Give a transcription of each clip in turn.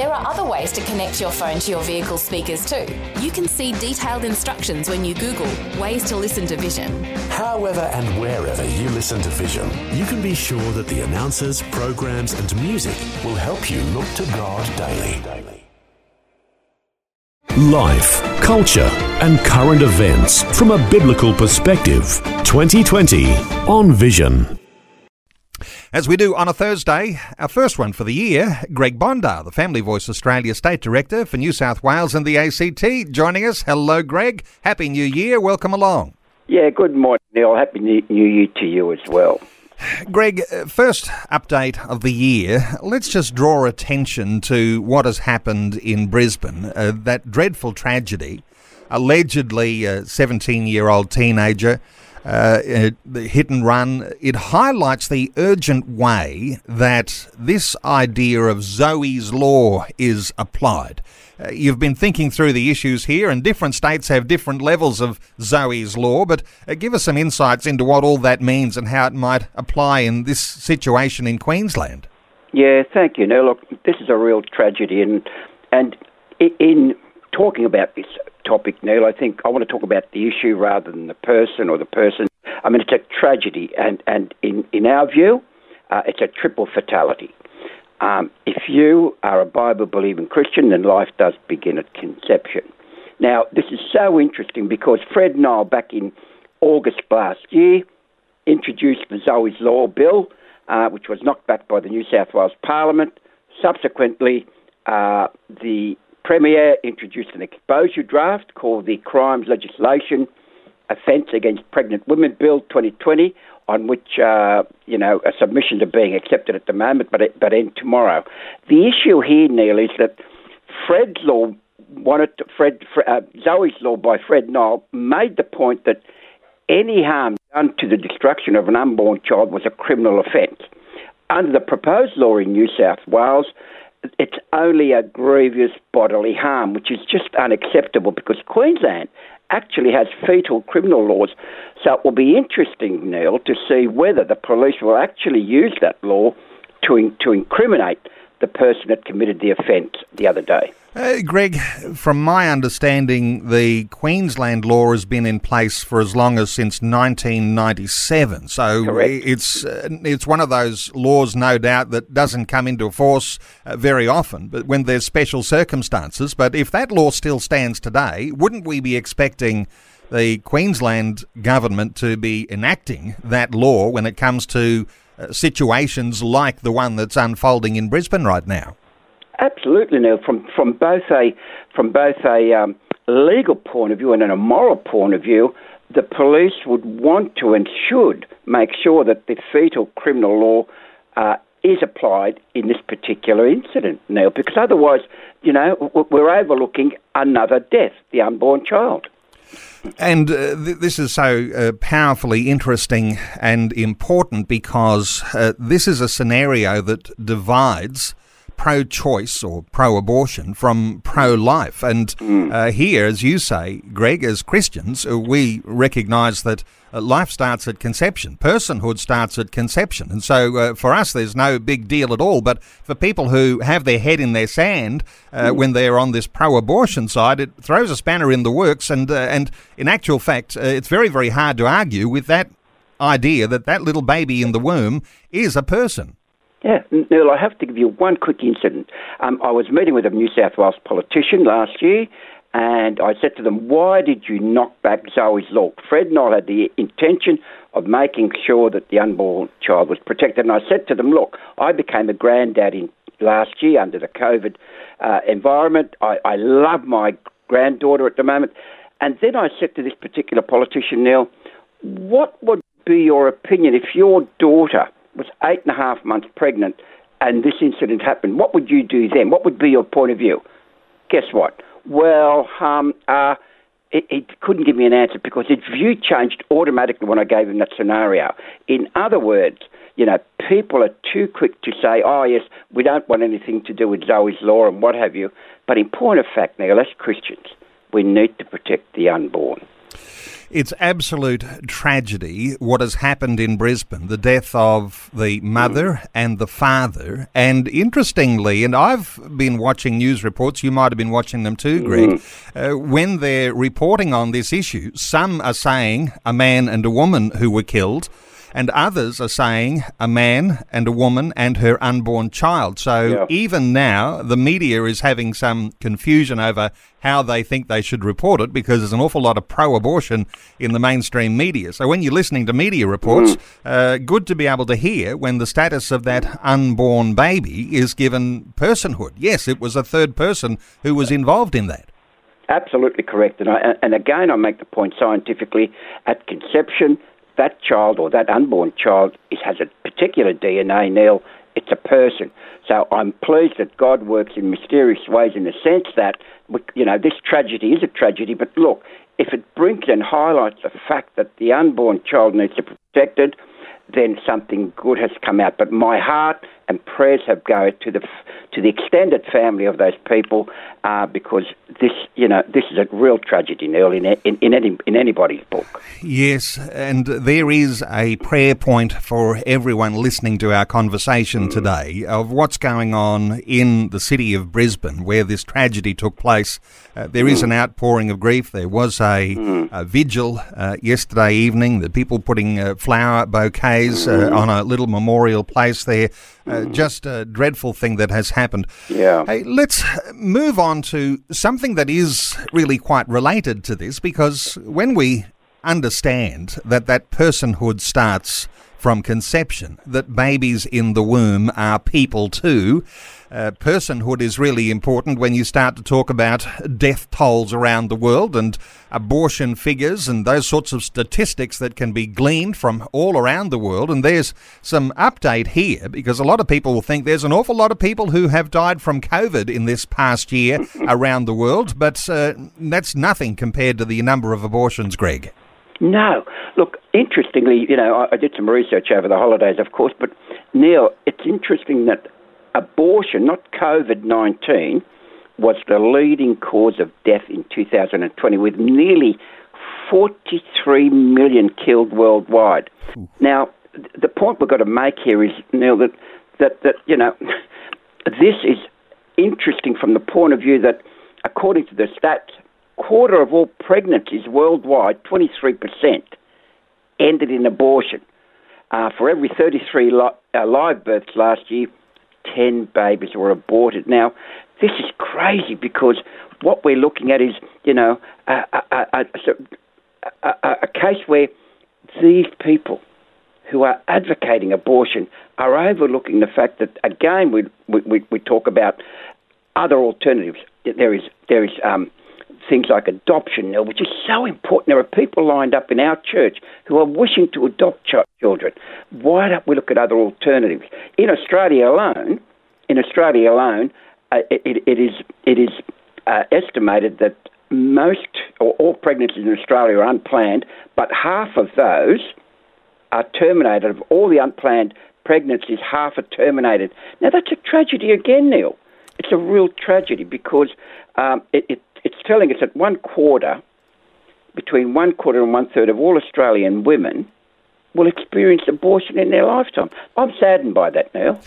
There are other ways to connect your phone to your vehicle speakers too. You can see detailed instructions when you Google ways to listen to Vision. However and wherever you listen to Vision, you can be sure that the announcers, programs, and music will help you look to God daily. Life, culture, and current events from a biblical perspective. 2020 on Vision. As we do on a Thursday, our first one for the year, Greg Bondar, the Family Voice Australia State Director for New South Wales and the ACT, joining us. Hello, Greg. Happy New Year. Welcome along. Yeah, good morning, Neil. Happy New Year to you as well. Greg, uh, first update of the year. Let's just draw attention to what has happened in Brisbane, uh, that dreadful tragedy. Allegedly, a 17 year old teenager uh, the hit and run, it highlights the urgent way that this idea of Zoe's law is applied. Uh, you've been thinking through the issues here, and different states have different levels of Zoe's law, but uh, give us some insights into what all that means and how it might apply in this situation in Queensland. Yeah, thank you. Now, look, this is a real tragedy, and and in talking about this topic, Neil, I think I want to talk about the issue rather than the person or the person. I mean, it's a tragedy, and, and in, in our view, uh, it's a triple fatality. Um, if you are a Bible believing Christian, then life does begin at conception. Now, this is so interesting because Fred Nile, back in August last year, introduced the Zoe's Law Bill, uh, which was knocked back by the New South Wales Parliament. Subsequently, uh, the Premier introduced an exposure draft called the Crimes Legislation Offence Against Pregnant Women Bill 2020, on which uh, you know submissions are being accepted at the moment, but but end tomorrow. The issue here, Neil, is that Fred's law wanted to, Fred, uh, Zoe's law by Fred Nile made the point that any harm done to the destruction of an unborn child was a criminal offence. Under the proposed law in New South Wales, it's only a grievous bodily harm, which is just unacceptable because Queensland actually has fetal criminal laws. So it will be interesting, Neil, to see whether the police will actually use that law to, to incriminate the person that committed the offence the other day. Uh, Greg, from my understanding, the Queensland law has been in place for as long as since 1997. So Correct. it's uh, it's one of those laws, no doubt, that doesn't come into force uh, very often, but when there's special circumstances. But if that law still stands today, wouldn't we be expecting the Queensland government to be enacting that law when it comes to uh, situations like the one that's unfolding in Brisbane right now? Absolutely, Neil. From from both a from both a um, legal point of view and a moral point of view, the police would want to and should make sure that the fetal criminal law uh, is applied in this particular incident, Neil, because otherwise, you know, we're overlooking another death, the unborn child. And uh, th- this is so uh, powerfully interesting and important because uh, this is a scenario that divides pro choice or pro abortion from pro life. And Hmm. uh, here, as you say, Greg, as Christians, uh, we recognize that uh, life starts at conception, personhood starts at conception. And so uh, for us, there's no big deal at all. But for people who have their head in their sand uh, when they're on this pro abortion side, it throws a spanner in the works. And, uh, and in actual fact, uh, it's very, very hard to argue with that idea that that little baby in the womb is a person. Yeah, Neil, I have to give you one quick incident. Um, I was meeting with a New South Wales politician last year, and I said to them, Why did you knock back Zoe's law? Fred Nile had the intention of making sure that the unborn child was protected. And I said to them, Look, I became a granddad in last year under the COVID uh, environment. I, I love my granddaughter at the moment. And then I said to this particular politician, Neil, what would be your opinion if your daughter was eight and a half months pregnant and this incident happened? What would you do then? What would be your point of view? Guess what? Well, um, uh, he couldn't give me an answer because his view changed automatically when I gave him that scenario. In other words, you know, people are too quick to say, oh, yes, we don't want anything to do with Zoe's law and what have you. But in point of fact, Neil, as Christians, we need to protect the unborn. It's absolute tragedy what has happened in Brisbane, the death of the mother and the father. And interestingly, and I've been watching news reports, you might have been watching them too, Greg, mm. uh, when they're reporting on this issue, some are saying a man and a woman who were killed and others are saying a man and a woman and her unborn child. So yeah. even now, the media is having some confusion over how they think they should report it because there's an awful lot of pro abortion in the mainstream media. So when you're listening to media reports, mm. uh, good to be able to hear when the status of that unborn baby is given personhood. Yes, it was a third person who was involved in that. Absolutely correct. And, I, and again, I make the point scientifically at conception, that child or that unborn child has a particular DNA, Neil. It's a person. So I'm pleased that God works in mysterious ways in the sense that, you know, this tragedy is a tragedy, but look, if it brings and highlights the fact that the unborn child needs to be protected, then something good has come out. But my heart and prayers have gone to the to the extended family of those people uh, because this, you know, this is a real tragedy, Neil, in, in, in, any, in anybody's book. Yes, and there is a prayer point for everyone listening to our conversation mm. today of what's going on in the city of Brisbane where this tragedy took place. Uh, there mm. is an outpouring of grief. There was a, mm. a vigil uh, yesterday evening, the people putting uh, flower bouquets uh, mm. on a little memorial place there. Uh, just a dreadful thing that has happened. Yeah. Hey, let's move on to something that is really quite related to this because when we understand that that personhood starts from conception, that babies in the womb are people too. Uh, personhood is really important when you start to talk about death tolls around the world and abortion figures and those sorts of statistics that can be gleaned from all around the world. And there's some update here because a lot of people will think there's an awful lot of people who have died from COVID in this past year around the world, but uh, that's nothing compared to the number of abortions, Greg. No. Look, interestingly, you know, I, I did some research over the holidays, of course, but Neil, it's interesting that abortion, not COVID 19, was the leading cause of death in 2020, with nearly 43 million killed worldwide. Now, the point we've got to make here is, Neil, that, that, that you know, this is interesting from the point of view that, according to the stats, quarter of all pregnancies worldwide, 23%, ended in abortion. Uh, for every 33 li- uh, live births last year, 10 babies were aborted. Now, this is crazy because what we're looking at is, you know, a, a, a, a case where these people who are advocating abortion are overlooking the fact that, again, we, we, we talk about other alternatives. There is, there is um, things like adoption now, which is so important. There are people lined up in our church who are wishing to adopt ch- children. Why don't we look at other alternatives? In Australia alone, in Australia alone, uh, it, it is it is uh, estimated that most or all pregnancies in Australia are unplanned, but half of those are terminated. Of all the unplanned pregnancies, half are terminated. Now that's a tragedy again, Neil. It's a real tragedy because um, it, it it's telling us that one quarter, between one quarter and one third of all Australian women will experience abortion in their lifetime. I'm saddened by that now.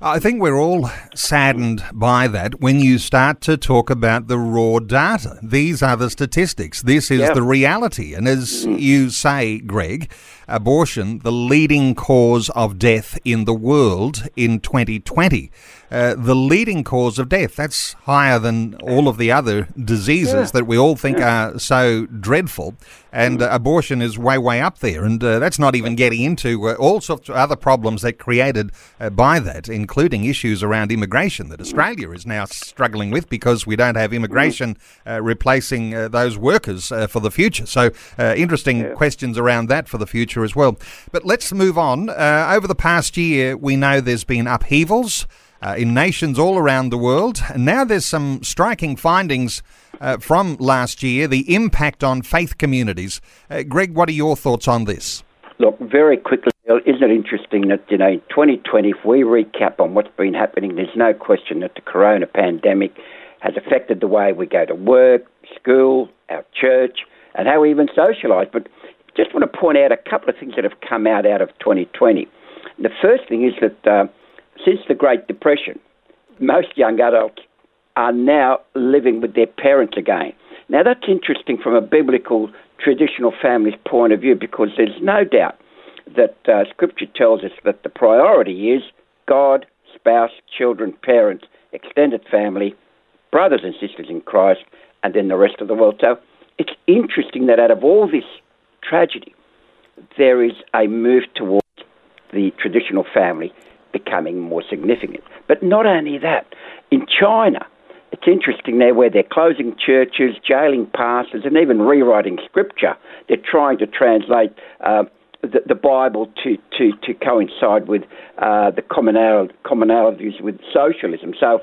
I think we're all saddened by that when you start to talk about the raw data. These are the statistics. This is yep. the reality. And as mm. you say, Greg, abortion, the leading cause of death in the world in 2020. Uh, the leading cause of death. That's higher than all of the other diseases yeah. that we all think yeah. are so dreadful. And uh, abortion is way, way up there. And uh, that's not even getting into uh, all sorts of other problems that created uh, by that, including issues around immigration that Australia is now struggling with because we don't have immigration uh, replacing those workers for the future. So, interesting yeah. questions around that for the future as well. But let's move on. over the past year, we know there's been upheavals uh, in nations all around the world. And now there's some striking findings uh, from last year, the impact on faith communities. Uh, Greg, what are your thoughts on this? Look, very quickly, isn't it interesting that, you know, in 2020, if we recap on what's been happening, there's no question that the corona pandemic has affected the way we go to work, school, our church, and how we even socialise. But just want to point out a couple of things that have come out out of 2020. The first thing is that uh, since the Great Depression, most young adults are now living with their parents again. Now, that's interesting from a biblical traditional family's point of view because there's no doubt that uh, Scripture tells us that the priority is God, spouse, children, parents, extended family, brothers and sisters in Christ, and then the rest of the world. So it's interesting that out of all this tragedy, there is a move towards the traditional family becoming more significant. But not only that, in China, it's interesting there where they're closing churches, jailing pastors, and even rewriting scripture. They're trying to translate uh, the, the, Bible to, to, to coincide with uh, the commonal, commonalities with socialism. So,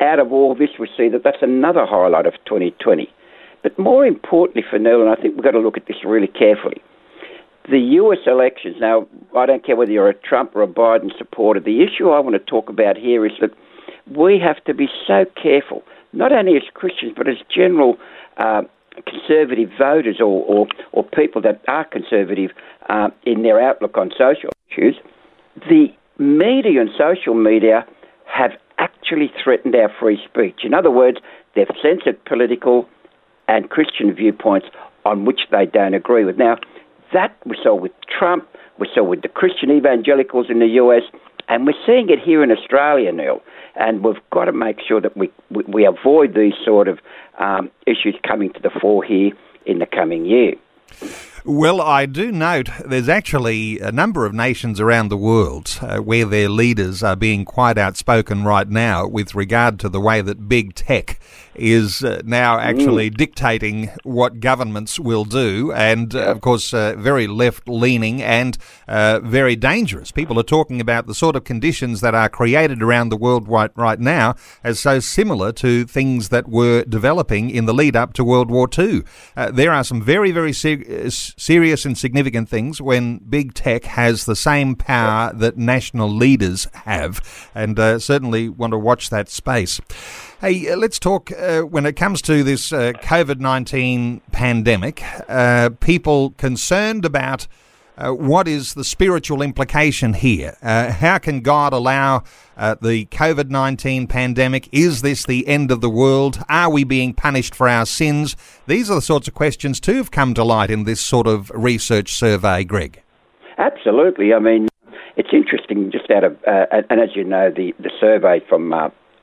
out of all this, we see that that's another highlight of 2020. But more importantly for Neil, and I think we've got to look at this really carefully, the US elections. Now, I don't care whether you're a Trump or a Biden supporter, the issue I want to talk about here is that we have to be so careful, not only as Christians, but as general uh, conservative voters or, or, or, people that are conservative uh, in their outlook on social issues. The media and social media have actually threatened our free speech. In other words, they've censored political and Christian viewpoints on which they don't agree with. Now, that we saw with Trump, we saw with the Christian evangelicals in the US, and we're seeing it here in Australia, Neil. And we've got to make sure that we, we, we avoid these sort of um, issues coming to the fore here in the coming year. Well, I do note there's actually a number of nations around the world uh, where their leaders are being quite outspoken right now with regard to the way that big tech is uh, now actually mm. dictating what governments will do, and uh, of course, uh, very left leaning and uh, very dangerous. People are talking about the sort of conditions that are created around the world right, right now as so similar to things that were developing in the lead up to World War II. Uh, there are some very, very ser- serious and significant things when big tech has the same power that national leaders have, and uh, certainly want to watch that space. Hey, uh, let's talk uh, when it comes to this uh, COVID 19 pandemic. Uh, people concerned about uh, what is the spiritual implication here? Uh, how can God allow the COVID 19 pandemic? Is this the end of the world? Are we being punished for our sins? These are the sorts of questions, too, have come to light in this sort of research survey, Greg. Absolutely. I mean, it's interesting, just out of, and as you know, the, the survey from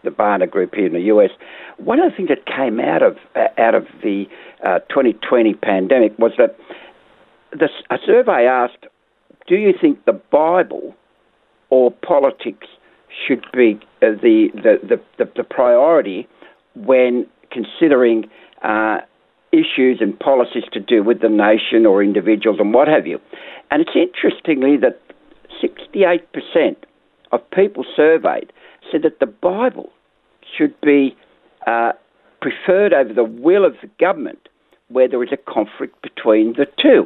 the Barna Group here in the US, one of the things that came out of uh, out of the uh, 2020 pandemic was that the, a survey asked, "Do you think the Bible or politics should be uh, the, the, the, the, priority when considering uh, issues and policies to do with the nation or individuals and what have you?" And it's interestingly that 68% of people surveyed said that the Bible should be uh, preferred over the will of the government where there is a conflict between the two.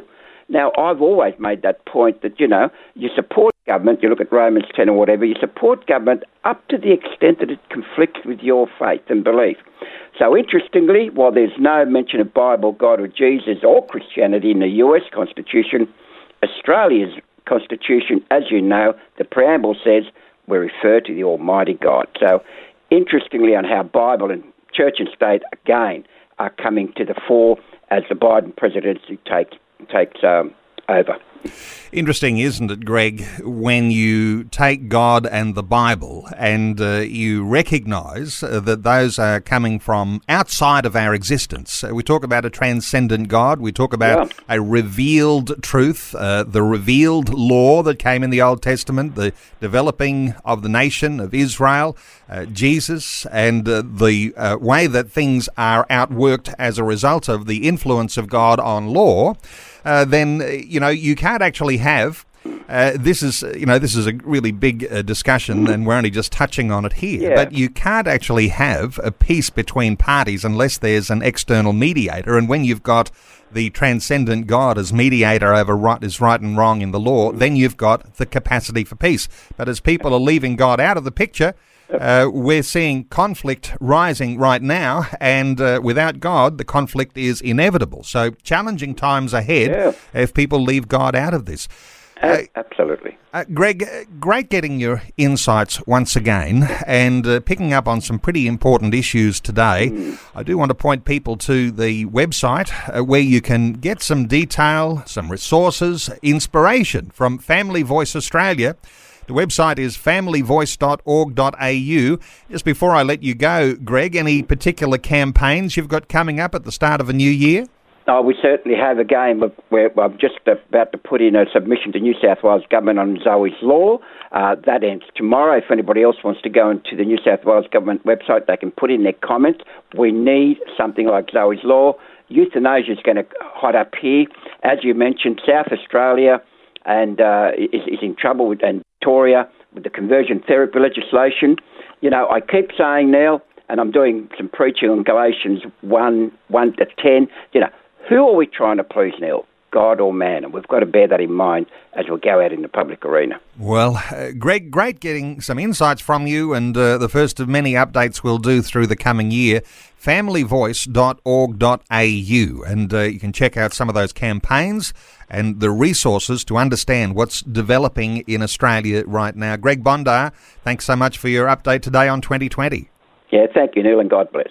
Now, I've always made that point that, you know, you support government, you look at Romans 10 or whatever, you support government up to the extent that it conflicts with your faith and belief. So, interestingly, while there's no mention of Bible, God, or Jesus or Christianity in the US Constitution, Australia's Constitution, as you know, the preamble says we refer to the Almighty God. So, interestingly, on how Bible and church and state again are coming to the fore as the Biden presidency takes takes um, over. Interesting, isn't it, Greg, when you take God and the Bible and uh, you recognize uh, that those are coming from outside of our existence. Uh, we talk about a transcendent God, we talk about yeah. a revealed truth, uh, the revealed law that came in the Old Testament, the developing of the nation of Israel, uh, Jesus, and uh, the way that things are outworked as a result of the influence of God on law uh, then you know you can't actually have Uh, this is, you know, this is a really big uh, discussion, and we're only just touching on it here. Yeah. But you can't actually have a peace between parties unless there's an external mediator. And when you've got the transcendent God as mediator over what is right and wrong in the law, then you've got the capacity for peace. But as people are leaving God out of the picture, uh, we're seeing conflict rising right now, and uh, without God, the conflict is inevitable. So, challenging times ahead Yeah. if people leave God out of this. A- Absolutely. Uh, Greg, uh, great getting your insights once again and uh, picking up on some pretty important issues today. I do want to point people to the website uh, where you can get some detail, some resources, inspiration from Family Voice Australia. The website is familyvoice.org.au. Just before I let you go, Greg, any particular campaigns you've got coming up at the start of a new year? Oh, we certainly have a game of where I'm just about to put in a submission to New South Wales Government on Zoe's Law. Uh, that ends tomorrow. If anybody else wants to go into the New South Wales Government website, they can put in their comments. We need something like Zoe's Law. Euthanasia is going to hot up here. As you mentioned, South Australia and uh, is, is in trouble with and Victoria with the conversion therapy legislation. You know, I keep saying now, and I'm doing some preaching on Galatians 1, 1 to 10, you know, who are we trying to please, Neil? God or man? And we've got to bear that in mind as we go out in the public arena. Well, uh, Greg, great getting some insights from you, and uh, the first of many updates we'll do through the coming year. Familyvoice.org.au, and uh, you can check out some of those campaigns and the resources to understand what's developing in Australia right now. Greg Bondar, thanks so much for your update today on 2020. Yeah, thank you, Neil, and God bless.